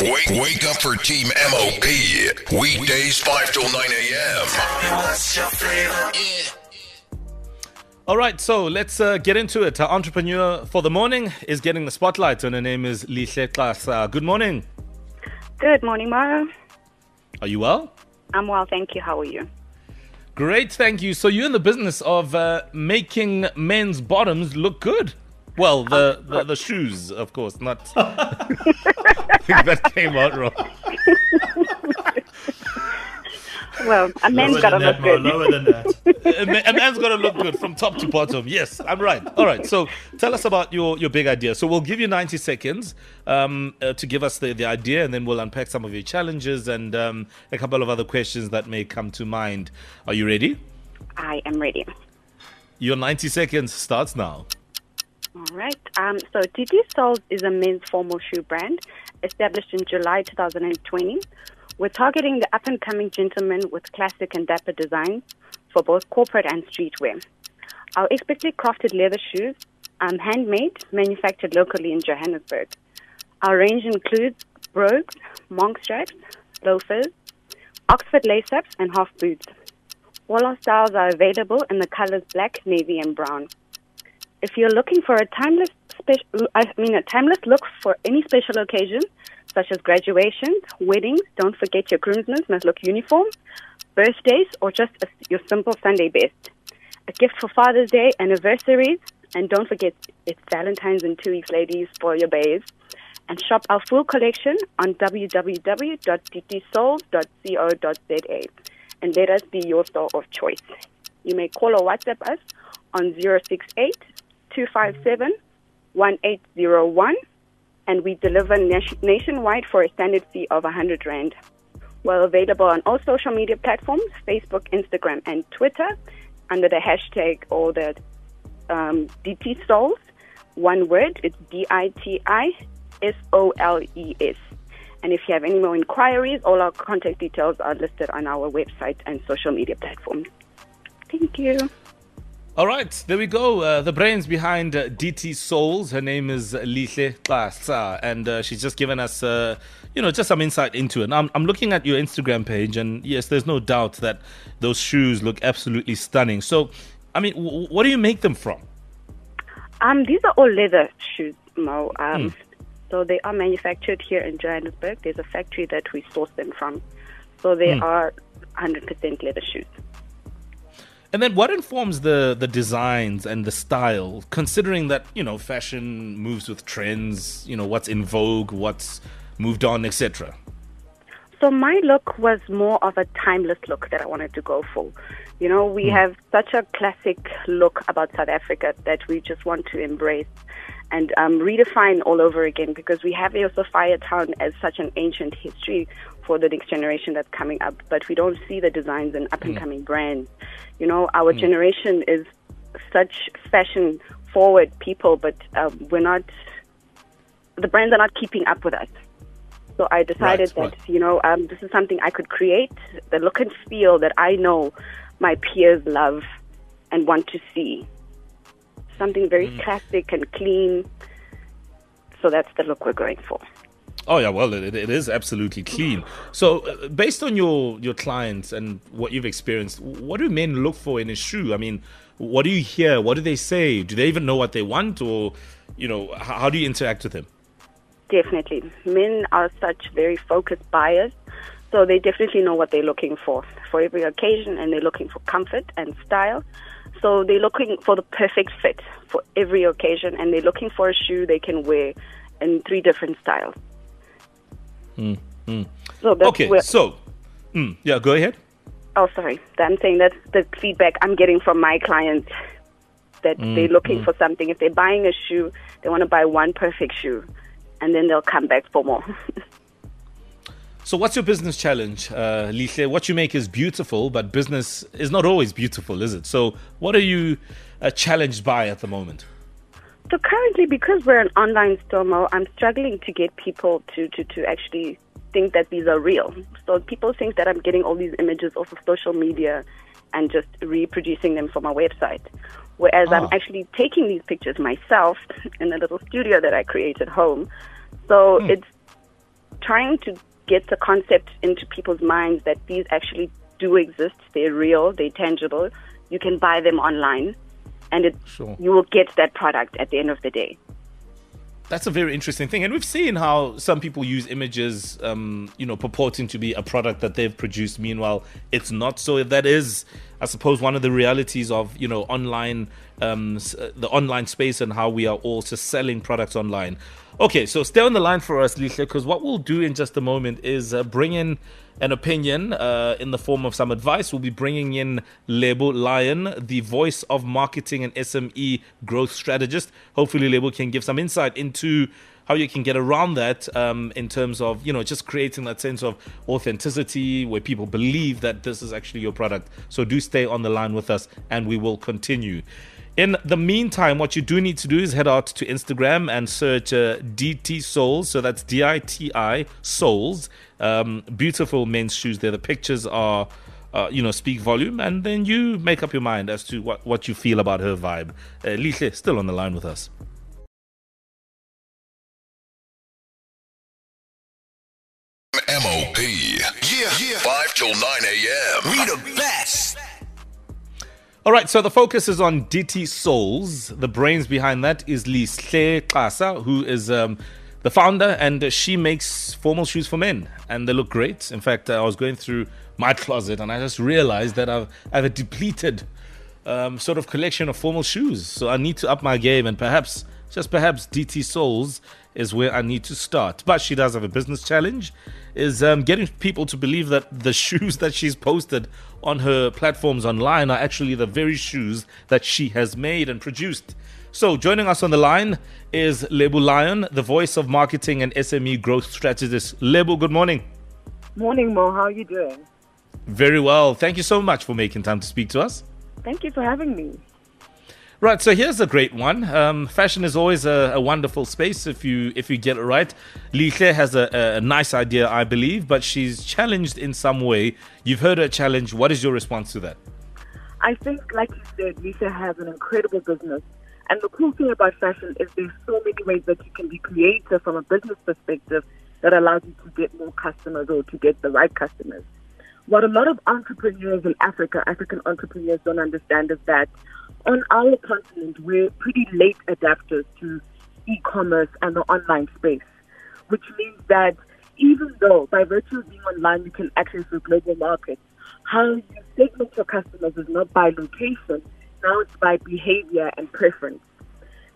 Wake, wake up for Team MOP. Weekdays 5 till 9 a.m. All right, so let's uh, get into it. Our entrepreneur for the morning is getting the spotlight, and her name is Lihle Xasa. Good morning. Good morning, Mara. Are you well? I'm well, thank you. How are you? Great, thank you. So you're in the business of uh, making men's bottoms look good. Well, the, the, the shoes, of course, not. that came out wrong. Well, a man's Lower got to look that, good. lower than that. a, ma- a man's got to look good from top to bottom. Yes, I'm right. All right. So tell us about your, your big idea. So we'll give you 90 seconds um, uh, to give us the, the idea, and then we'll unpack some of your challenges and um, a couple of other questions that may come to mind. Are you ready? I am ready. Your 90 seconds starts now. All right. Um, so, DT Soles is a men's formal shoe brand established in July 2020. We're targeting the up and coming gentleman with classic and dapper designs for both corporate and streetwear. Our expertly crafted leather shoes, are handmade, manufactured locally in Johannesburg. Our range includes brogues, monk straps, loafers, Oxford lace ups, and half boots. All our styles are available in the colors black, navy, and brown. If you're looking for a timeless, I mean a timeless look for any special occasion, such as graduations, weddings, don't forget your groomsmen must look uniform, birthdays, or just a, your simple Sunday best. A gift for Father's Day, anniversaries, and don't forget it's Valentine's in two weeks, ladies, for your bays. And shop our full collection on www.dtsoul.co.za and let us be your store of choice. You may call or WhatsApp us on 068 257 1801 and we deliver nation- nationwide for a standard fee of 100 Rand. We're available on all social media platforms Facebook, Instagram, and Twitter under the hashtag or the um, DitI-Soles. One word, it's D I T I S O L E S. And if you have any more inquiries, all our contact details are listed on our website and social media platforms. Thank you. All right, there we go. Uh, the brains behind uh, DitI-Soles. Her name is Lihle Xasa, and uh, she's just given us, uh, you know, just some insight into it. I'm, I'm looking at your Instagram page, and yes, there's no doubt that those shoes look absolutely stunning. So, I mean, w- what do you make them from? Um, these are all leather shoes, Mo. Um, So they are manufactured here in Johannesburg. There's a factory that we source them from. So they are 100% leather shoes. And then, what informs the the designs and the style? Considering that you know, fashion moves with trends. You know, what's in vogue, what's moved on, etc. So my look was more of a timeless look that I wanted to go for. You know, we have such a classic look about South Africa that we just want to embrace and um, redefine all over again because we have also Town as such an ancient history for the next generation that's coming up, but we don't see the designs in up and coming brands. You know, our generation is such fashion forward people, but um, we're not, the brands are not keeping up with us. So I decided Right, that, right. you know, um, this is something I could create, the look and feel that I know my peers love and want to see. Something very Mm. classic and clean. So that's the look we're going for. Oh yeah, well it, it is absolutely clean. So uh, based on your your clients and what you've experienced, what do men look for in a shoe? I mean, what do you hear? What do they say? Do they even know what they want, or you know, how do you interact with them? Definitely. Men are such very focused buyers, so they definitely know what they're looking for for every occasion, and they're looking for comfort and style. So they're looking for the perfect fit for every occasion, and they're looking for a shoe they can wear in three different styles. So that's Okay, where, so mm, yeah, go ahead. oh, sorry. I'm saying that's the feedback I'm getting from my clients that they're looking for something. If they're buying a shoe, they want to buy one perfect shoe, and then they'll come back for more. So what's your business challenge, uh, Lihle? What you make is beautiful, but business is not always beautiful, is it? So what are you uh, challenged by at the moment? So currently, because we're an online store, Mo, I'm struggling to get people to, to, to actually think that these are real. So people think that I'm getting all these images off of social media and just reproducing them for my website. Whereas I'm Ah. actually taking these pictures myself in a little studio that I create at home. So it's trying to get the concept into people's minds that these actually do exist. They're real, they're tangible. You can buy them online, and it, Sure. you will get that product at the end of the day. That's a very interesting thing, and we've seen how some people use images, um, you know, purporting to be a product that they've produced. Meanwhile, it's not. So that is, I suppose, one of the realities of you know online, um, uh, the online space, and how we are all just selling products online. Okay, so stay on the line for us, Lihle, because what we'll do in just a moment is uh, bring in an opinion uh, in the form of some advice. We'll be bringing in Lebo Lion, the voice of marketing and SME growth strategist. Hopefully, Lebo can give some insight into how you can get around that um, in terms of you know just creating that sense of authenticity where people believe that this is actually your product. So do stay on the line with us, and we will continue. In the meantime, what you do need to do is head out to Instagram and search uh, DitI-Soles. So that's D I T I Souls. Um, beautiful men's shoes there. The pictures are, uh, you know, speak volume. And then you make up your mind as to what, what you feel about her vibe. Uh, still on the line with us. MOP. Yeah, yeah. 5 till 9 a.m. We the best. All right, so the focus is on DitI-Soles. The brains behind that is Lihle Xasa, who is um, the founder, and she makes formal shoes for men, and they look great. In fact, I was going through my closet, and I just realized that I've, I have a depleted um, sort of collection of formal shoes. So I need to up my game, and perhaps, just perhaps, DitI-Soles is where I need to start. But she does have a business challenge, is um, getting people to believe that the shoes that she's posted on her platforms online are actually the very shoes that she has made and produced. So joining us on the line is Lebo Lion, the voice of marketing and SME growth strategist. Lebo, good morning. Morning, Mo. How are you doing? Very well. Thank you so much for making time to speak to us. Thank you for having me. Right, so here's a great one. Um, fashion is always a, a wonderful space if you if you get it right. Lihle has a, a nice idea, I believe, but she's challenged in some way. You've heard her challenge. What is your response to that? I think, like you said, Lisa has an incredible business. And the cool thing about fashion is there's so many ways that you can be creative from a business perspective that allows you to get more customers or to get the right customers. What a lot of entrepreneurs in Africa, African entrepreneurs don't understand is that on our continent, we're pretty late adapters to e-commerce and the online space, which means that even though by virtue of being online you can access the global market, how you segment your customers is not by location, now it's by behavior and preference.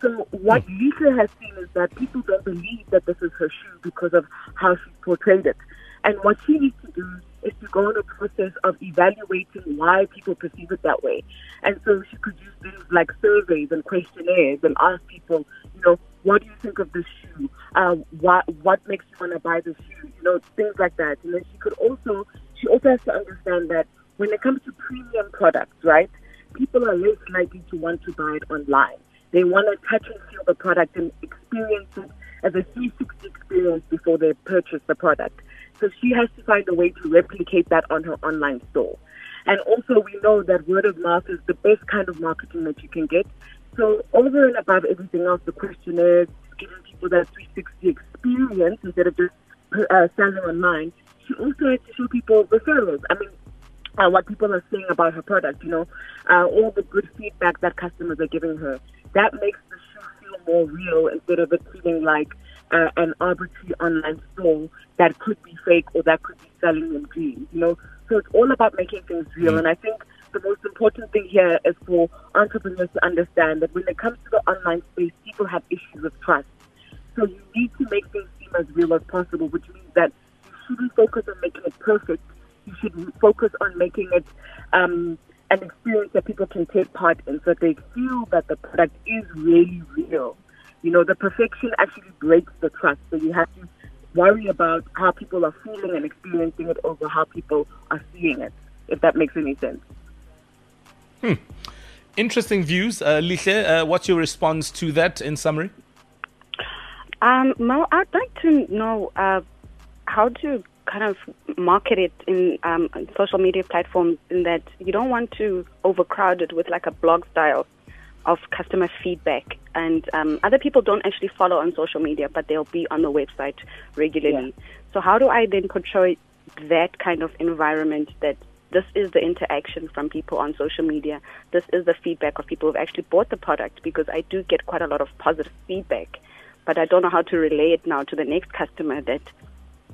So what hmm. Lisa has seen is that people don't believe that this is her shoe because of how she portrayed it. And what she needs to do is to go on a process of evaluating why people perceive it that way. And so she could use things like surveys and questionnaires and ask people, you know, what do you think of this shoe? Uh, what what makes you want to buy this shoe? You know, things like that. And then she could also she also has to understand that when it comes to premium products, right? People are less likely to want to buy it online. They want to touch and feel the product and experience it as a 360 experience before they purchase the product. So she has to find a way to replicate that on her online store. And also, we know that word of mouth is the best kind of marketing that you can get. So, over and above everything else, the questionnaires, giving people that 360 experience instead of just uh, selling online, she also has to show people referrals. I mean, uh, what people are saying about her product, you know, uh, all the good feedback that customers are giving her. That makes the shoe feel more real instead of it feeling like uh, an arbitrary online store that could be fake or that could be selling them dreams, you know. So it's all about making things real. And I think the most important thing here is for entrepreneurs to understand that when it comes to the online space, people have issues with trust. So you need to make things seem as real as possible, which means that you shouldn't focus on making it perfect. You should focus on making it um, an experience that people can take part in so that they feel that the product is really real. You know, the perfection actually breaks the trust. So you have to worry about how people are feeling and experiencing it over how people are seeing it, if that makes any sense. Hmm. Interesting views. Uh, Lihle, uh, what's your response to that in summary? Um, Mo, I'd like to know uh, how to kind of market it in um, social media platforms in that you don't want to overcrowd it with like a blog style of customer feedback. And um, other people don't actually follow on social media, but they'll be on the website regularly. Yeah. So how do I then portray that kind of environment that this is the interaction from people on social media. This is the feedback of people who've actually bought the product because I do get quite a lot of positive feedback, but I don't know how to relay it now to the next customer that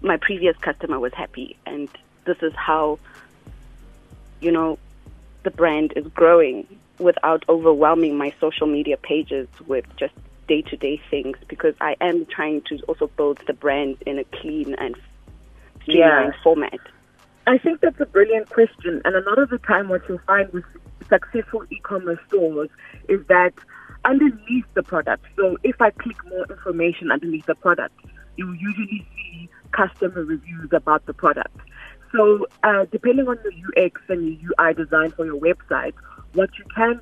my previous customer was happy and this is how you know the brand is growing without overwhelming my social media pages with just day to day things because I am trying to also build the brand in a clean and streamlined Yeah. format. I think that's a brilliant question. And a lot of the time, what you'll find with successful e commerce stores is that underneath the product, so if I click more information underneath the product, you usually see customer reviews about the product. So, uh, depending on your UX and your UI design for your website, what you can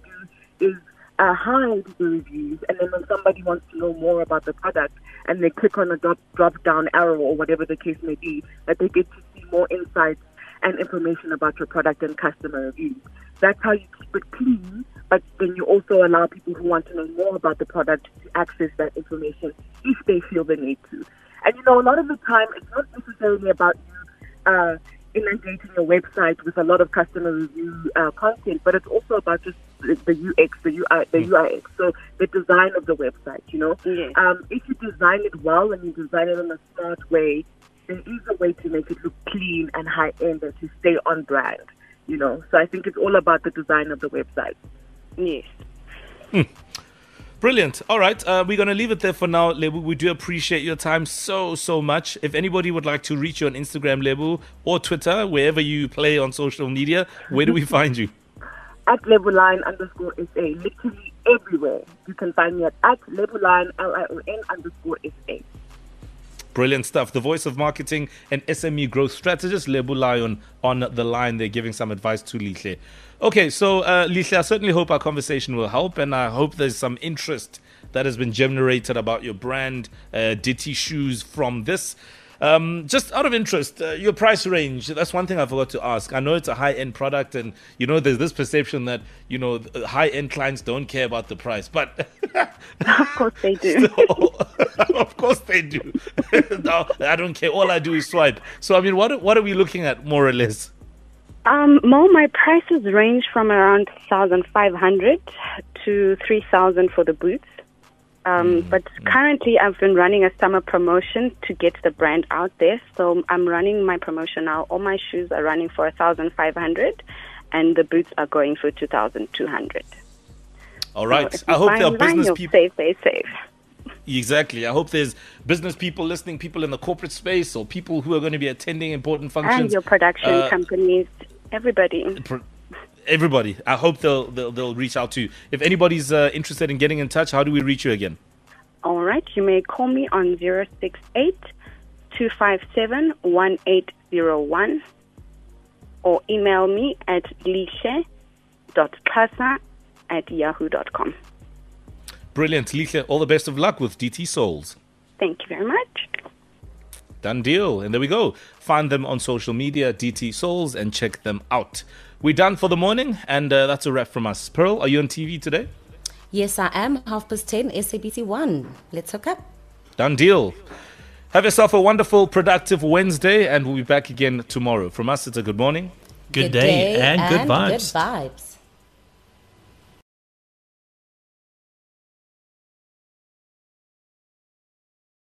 do is uh, hide the reviews, and then when somebody wants to know more about the product and they click on a drop, drop down arrow or whatever the case may be, that they get to see more insights and information about your product and customer reviews. That's how you keep it clean, but then you also allow people who want to know more about the product to access that information if they feel the need to. And you know, a lot of the time, it's not necessarily about you uh, inundating your website with a lot of customer review uh, content, but it's also about just the the UX, the UI, the UIX, so the design of the website. You know, Yes. um, if you design it well and you design it in a smart way, there is a way to make it look clean and high end and to stay on brand. You know, so I think it's all about the design of the website. Yes. Brilliant. All right, uh, we're going to leave it there for now, Lebo. We do appreciate your time so, so much. If anybody would like to reach you on Instagram, Lebo, or Twitter, wherever you play on social media, where do we find you? At Lebuline underscore SA, literally everywhere. You can find me at, at Lebuline, L-I-O-N underscore SA. Brilliant stuff. The voice of marketing and SME growth strategist, Lebo Lion, on the line. They're giving some advice to Lihle. Okay, so uh, I certainly hope our conversation will help, and I hope there's some interest that has been generated about your brand, uh, Ditty Shoes, from this. Um, just out of interest, uh, your price range, that's one thing I forgot to ask. I know it's a high end product, and you know, there's this perception that, you know, high end clients don't care about the price, but Of course they do. of course they do. no, I don't care. All I do is swipe. So I mean, what what are we looking at more or less? Um, Mo, my prices range from around 1,500 to 3,000 for the boots. Um, but currently, I've been running a summer promotion to get the brand out there. So I'm running my promotion now. All my shoes are running for 1,500, and the boots are going for 2,200. All right. So I hope there are business you'll people. Save, save, save. Exactly. I hope there's business people listening, people in the corporate space, or people who are going to be attending important functions. And your production Uh, companies, everybody. pr- Everybody. I hope they'll they'll, they'll reach out to you. If anybody's uh, interested in getting in touch, how do we reach you again? All right, you may call me on 068 257 1801 or email me at lishe.kasa at yahoo.com. Brilliant, Lihle. All the best of luck with DitI-Soles. Thank you very much. Done deal. And there we go. Find them on social media, DitI-Soles, and check them out. We're done for the morning, and uh, that's a wrap from us. Pearl, are you on TV today? Yes, I am. Half past 10, SABC 1. Let's hook up. Done deal. Have yourself a wonderful, productive Wednesday, and we'll be back again tomorrow. From us, it's a good morning. Good, day, and, good vibes. Good vibes.